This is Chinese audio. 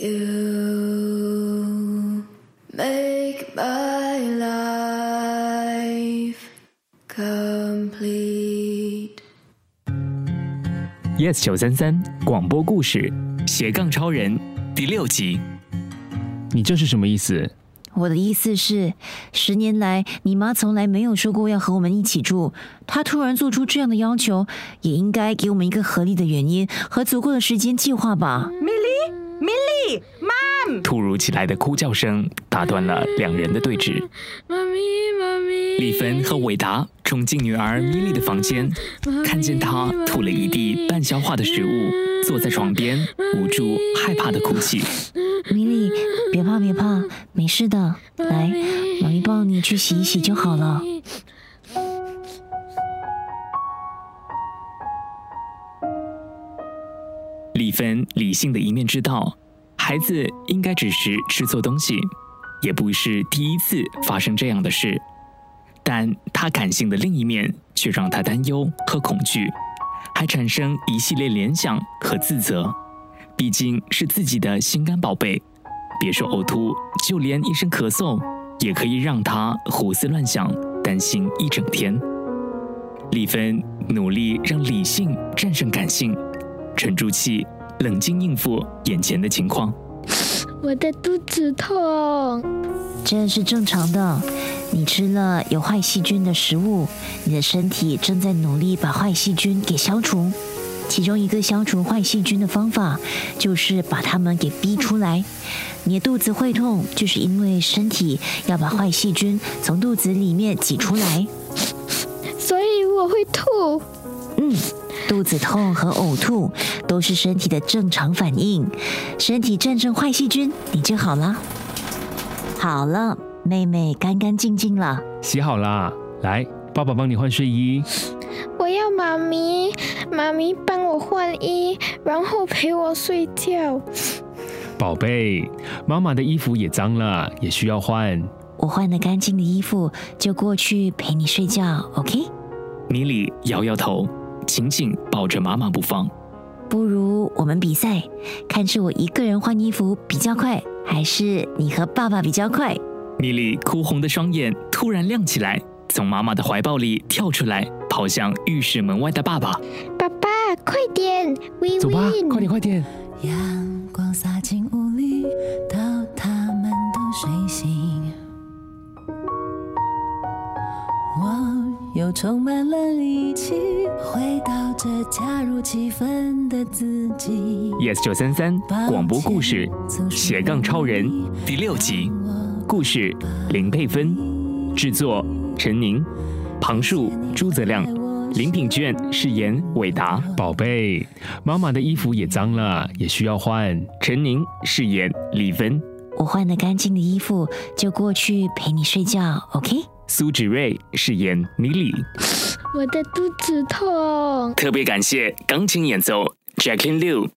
You make my life complete. Yes 九三三广播故事斜杠超人第六集。你这是什么意思？我的意思是，十年来你妈从来没有说过要和我们一起住，她突然做出这样的要求，也应该给我们一个合理的原因和足够的时间计划吧。米突如其来的哭叫声打断了两人的对峙。妈咪，妈咪，丽芬和伟达冲进女儿米莉的房间，看见她吐了一地半消化的食物，坐在床边，无助害怕的哭泣。米莉，别怕别怕，没事的，来，妈咪抱你去洗一洗就好了。丽芬理性的一面知道，孩子应该只是吃错东西，也不是第一次发生这样的事。但他感性的另一面却让他担忧和恐惧，还产生一系列联想和自责。毕竟是自己的心肝宝贝，别说呕吐，就连一声咳嗽也可以让他胡思乱想，担心一整天。丽芬努力让理性战胜感性，沉住气，冷静应付眼前的情况。我的肚子痛。这是正常的，你吃了有坏细菌的食物，你的身体正在努力把坏细菌给消除。其中一个消除坏细菌的方法，就是把它们给逼出来。你的肚子会痛，就是因为身体要把坏细菌从肚子里面挤出来。所以我会吐。嗯，肚子痛和呕吐都是身体的正常反应。身体战胜坏细菌，你就好了。好了，妹妹干干净净了。洗好啦，来，爸爸帮你换睡衣。我要妈咪，妈咪帮我换衣，然后陪我睡觉。宝贝，妈妈的衣服也脏了，也需要换。我换了干净的衣服就过去陪你睡觉，OK？米莉摇摇头，紧紧抱着妈妈不放。不如我们比赛，看是我一个人换衣服比较快，还是你和爸爸比较快？米莉哭红的双眼突然亮起来，从妈妈的怀抱里跳出来，跑向浴室门外的爸爸。爸爸，快点，We 走吧！快点快点。阳光洒进屋里，到他们都睡醒，充满了力气，回到这加入气氛的自己。Yes 九三三广播故事斜杠超人第六集，故事林佩芬，制作陈宁，旁述朱泽亮，林品卷饰演伟达，宝贝，妈妈的衣服也脏了，也需要换。陈宁饰演李芬，我换的干净的衣服就过去陪你睡觉，OK？苏芷睿饰演米莉。我的肚子痛。特别感谢钢琴演奏 Jacqueline Liu。